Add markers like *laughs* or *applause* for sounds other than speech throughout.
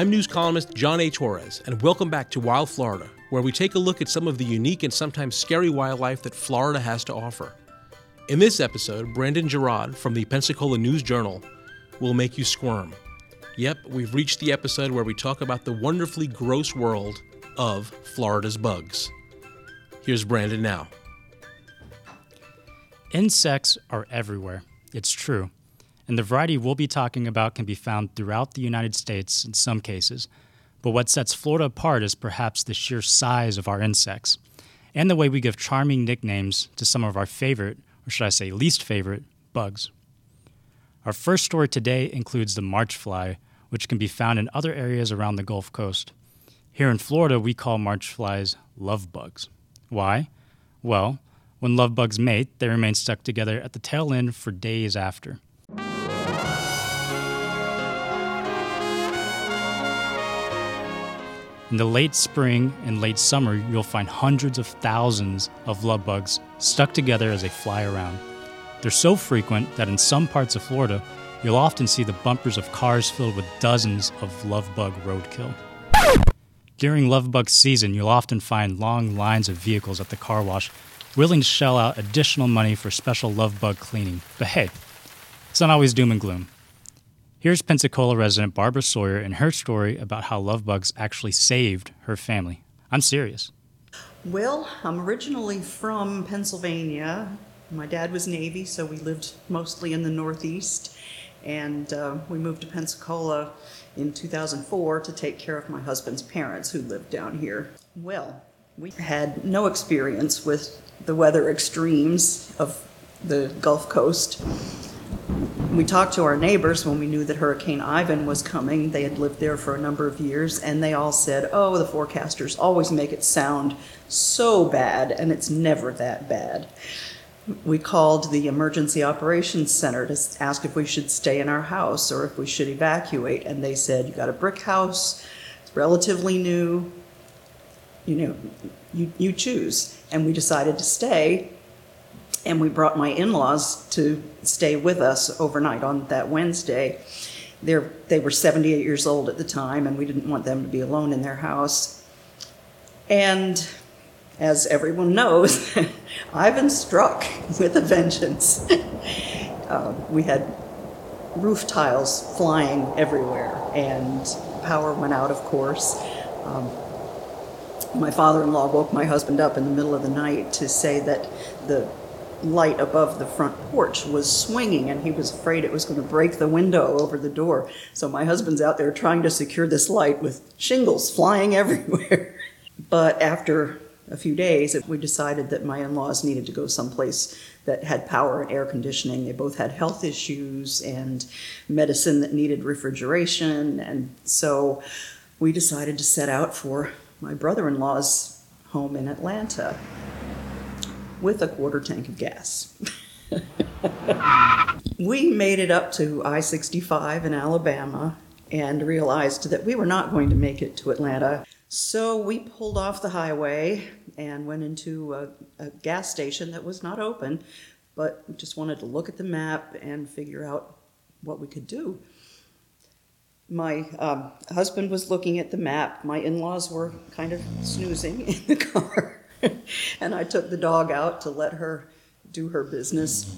I'm news columnist John A. Torres, and welcome back to Wild Florida, where we take a look at some of the unique and sometimes scary wildlife that Florida has to offer. In this episode, Brandon Girod from the Pensacola News Journal will make you squirm. Yep, we've reached the episode where we talk about the wonderfully gross world of Florida's bugs. Here's Brandon now. Insects are everywhere. It's true. And the variety we'll be talking about can be found throughout the United States in some cases. But what sets Florida apart is perhaps the sheer size of our insects and the way we give charming nicknames to some of our favorite, or should I say least favorite, bugs. Our first story today includes the march fly, which can be found in other areas around the Gulf Coast. Here in Florida, we call march flies love bugs. Why? Well, when love bugs mate, they remain stuck together at the tail end for days after. In the late spring and late summer, you'll find hundreds of thousands of love bugs stuck together as they fly around. They're so frequent that in some parts of Florida, you'll often see the bumpers of cars filled with dozens of love bug roadkill. During love bug season, you'll often find long lines of vehicles at the car wash willing to shell out additional money for special love bug cleaning. But hey, it's not always doom and gloom. Here's Pensacola resident Barbara Sawyer and her story about how love bugs actually saved her family. I'm serious. Well, I'm originally from Pennsylvania. My dad was Navy, so we lived mostly in the Northeast. And uh, we moved to Pensacola in 2004 to take care of my husband's parents who lived down here. Well, we had no experience with the weather extremes of the Gulf Coast we talked to our neighbors when we knew that Hurricane Ivan was coming. They had lived there for a number of years, and they all said, Oh, the forecasters always make it sound so bad, and it's never that bad. We called the Emergency Operations Center to ask if we should stay in our house or if we should evacuate, and they said, You got a brick house, it's relatively new, you know, you, you choose. And we decided to stay and we brought my in-laws to stay with us overnight on that Wednesday. They're, they were 78 years old at the time, and we didn't want them to be alone in their house. And as everyone knows, *laughs* Ivan struck with a vengeance. *laughs* uh, we had roof tiles flying everywhere, and power went out, of course. Um, my father in law woke my husband up in the middle of the night to say that the light above the front porch was swinging and he was afraid it was going to break the window over the door. So my husband's out there trying to secure this light with shingles flying *laughs* everywhere. but after a few days, we decided that my in laws needed to go someplace that had power and air conditioning. They both had health issues and medicine that needed refrigeration. And so we decided to set out for my brother in law's home in Atlanta with a quarter tank of gas. *laughs* we made it up to I 65 in Alabama and realized that we were not going to make it to Atlanta. So we pulled off the highway and went into a, a gas station that was not open, but we just wanted to look at the map and figure out what we could do. My um, husband was looking at the map. My in laws were kind of snoozing *laughs* in the car. *laughs* and I took the dog out to let her do her business.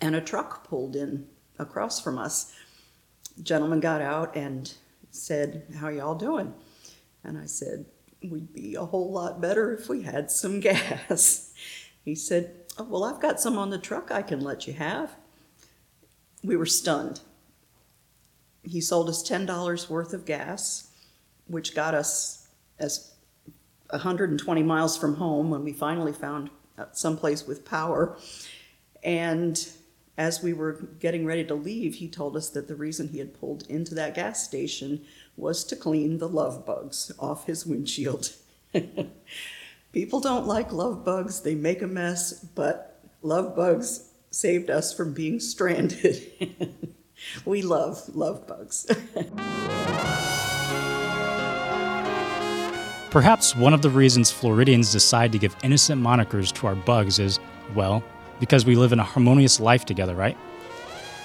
And a truck pulled in across from us. The gentleman got out and said, How y'all doing? And I said, We'd be a whole lot better if we had some *laughs* gas. He said, oh, Well, I've got some on the truck I can let you have. We were stunned. He sold us $10 worth of gas, which got us as 120 miles from home when we finally found someplace with power. And as we were getting ready to leave, he told us that the reason he had pulled into that gas station was to clean the love bugs off his windshield. *laughs* People don't like love bugs, they make a mess, but love bugs saved us from being stranded. *laughs* we love love bugs. *laughs* Perhaps one of the reasons Floridians decide to give innocent monikers to our bugs is, well, because we live in a harmonious life together, right?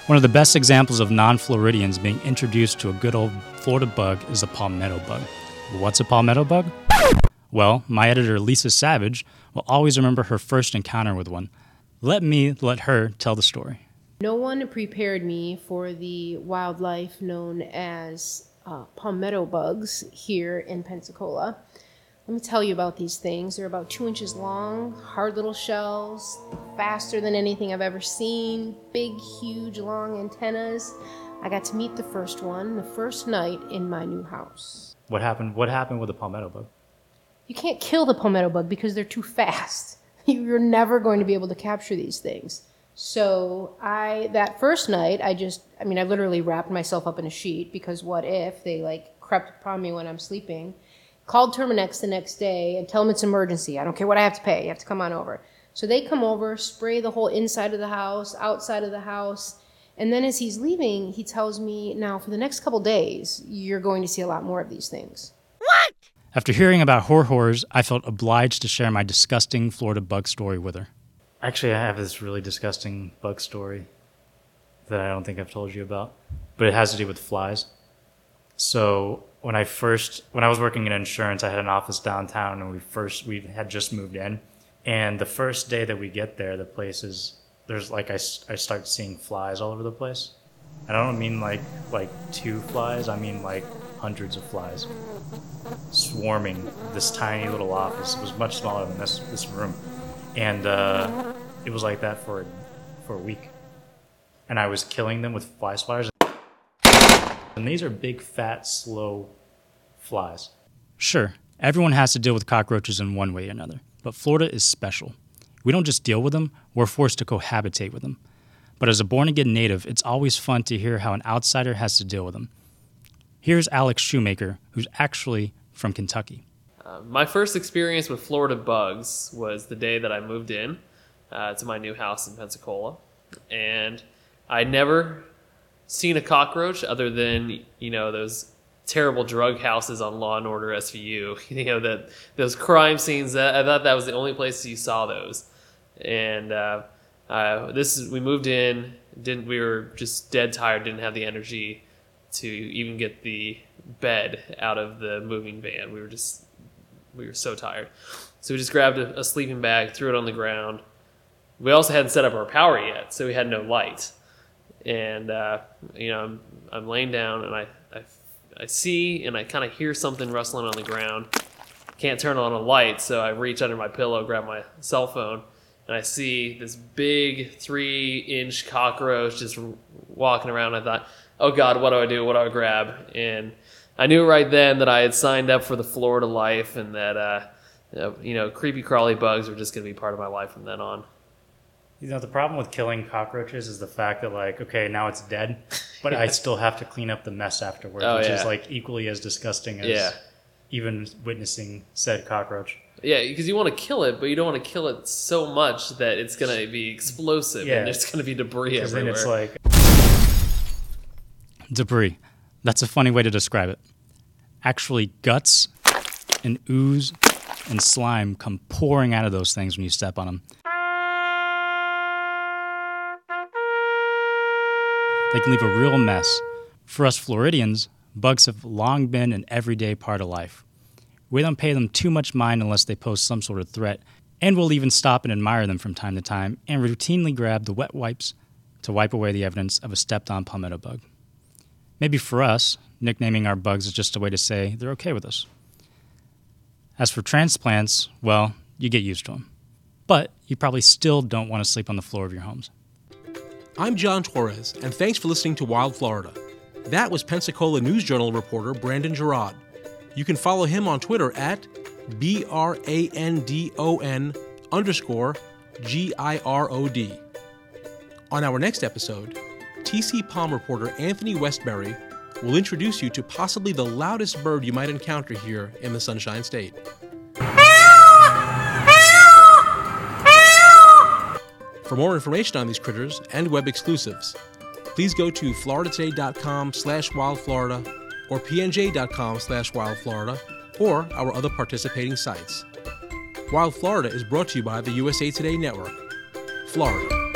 One of the best examples of non Floridians being introduced to a good old Florida bug is the palmetto bug. What's a palmetto bug? Well, my editor Lisa Savage will always remember her first encounter with one. Let me let her tell the story. No one prepared me for the wildlife known as uh, palmetto bugs here in Pensacola. Let me tell you about these things. They're about two inches long, hard little shells, faster than anything I've ever seen, big, huge, long antennas. I got to meet the first one the first night in my new house. What happened? What happened with the palmetto bug? You can't kill the palmetto bug because they're too fast. *laughs* You're never going to be able to capture these things. So I that first night I just I mean I literally wrapped myself up in a sheet because what if they like crept upon me when I'm sleeping Called Terminix the next day and tell them it's emergency. I don't care what I have to pay. You have to come on over. So they come over, spray the whole inside of the house, outside of the house. And then as he's leaving, he tells me, now for the next couple days, you're going to see a lot more of these things. What? After hearing about horror horrors, I felt obliged to share my disgusting Florida bug story with her. Actually, I have this really disgusting bug story that I don't think I've told you about, but it has to do with flies. So when I first when I was working in insurance, I had an office downtown, and we first we had just moved in. And the first day that we get there, the place is there's like I, I start seeing flies all over the place. And I don't mean like like two flies. I mean like hundreds of flies swarming this tiny little office. It was much smaller than this this room, and uh, it was like that for for a week. And I was killing them with fly swatters. And these are big, fat, slow flies. Sure, everyone has to deal with cockroaches in one way or another, but Florida is special. We don't just deal with them, we're forced to cohabitate with them. But as a born again native, it's always fun to hear how an outsider has to deal with them. Here's Alex Shoemaker, who's actually from Kentucky. Uh, my first experience with Florida bugs was the day that I moved in uh, to my new house in Pensacola. And I never seen a cockroach other than you know those terrible drug houses on Law and Order SVU. *laughs* You know that those crime scenes. That, I thought that was the only place you saw those. And uh, uh, this is we moved in. Didn't we were just dead tired. Didn't have the energy to even get the bed out of the moving van. We were just we were so tired. So we just grabbed a, a sleeping bag, threw it on the ground. We also hadn't set up our power yet, so we had no light and uh, you know I'm, I'm laying down and I, I, I see and I kind of hear something rustling on the ground. Can't turn on a light, so I reach under my pillow, grab my cell phone, and I see this big three-inch cockroach just walking around. I thought, oh God, what do I do? What do I grab? And I knew right then that I had signed up for the Florida life and that uh, you know creepy crawly bugs were just going to be part of my life from then on. You know, the problem with killing cockroaches is the fact that, like, okay, now it's dead, *laughs* but I still have to clean up the mess afterwards, oh, which yeah. is like equally as disgusting as yeah. even witnessing said cockroach. Yeah, because you want to kill it, but you don't want to kill it so much that it's going to be explosive yeah. and there's going to be debris everywhere. Then it's like debris. That's a funny way to describe it. Actually, guts and ooze and slime come pouring out of those things when you step on them. They can leave a real mess. For us Floridians, bugs have long been an everyday part of life. We don't pay them too much mind unless they pose some sort of threat, and we'll even stop and admire them from time to time and routinely grab the wet wipes to wipe away the evidence of a stepped on palmetto bug. Maybe for us, nicknaming our bugs is just a way to say they're okay with us. As for transplants, well, you get used to them. But you probably still don't want to sleep on the floor of your homes. I'm John Torres, and thanks for listening to Wild Florida. That was Pensacola News Journal reporter Brandon Girod. You can follow him on Twitter at B R A N D O N underscore G I R O D. On our next episode, TC Palm reporter Anthony Westbury will introduce you to possibly the loudest bird you might encounter here in the Sunshine State. For more information on these critters and web exclusives, please go to floridatoday.com slash wildflorida or pnj.com slash wildflorida or our other participating sites. Wild Florida is brought to you by the USA Today Network. Florida.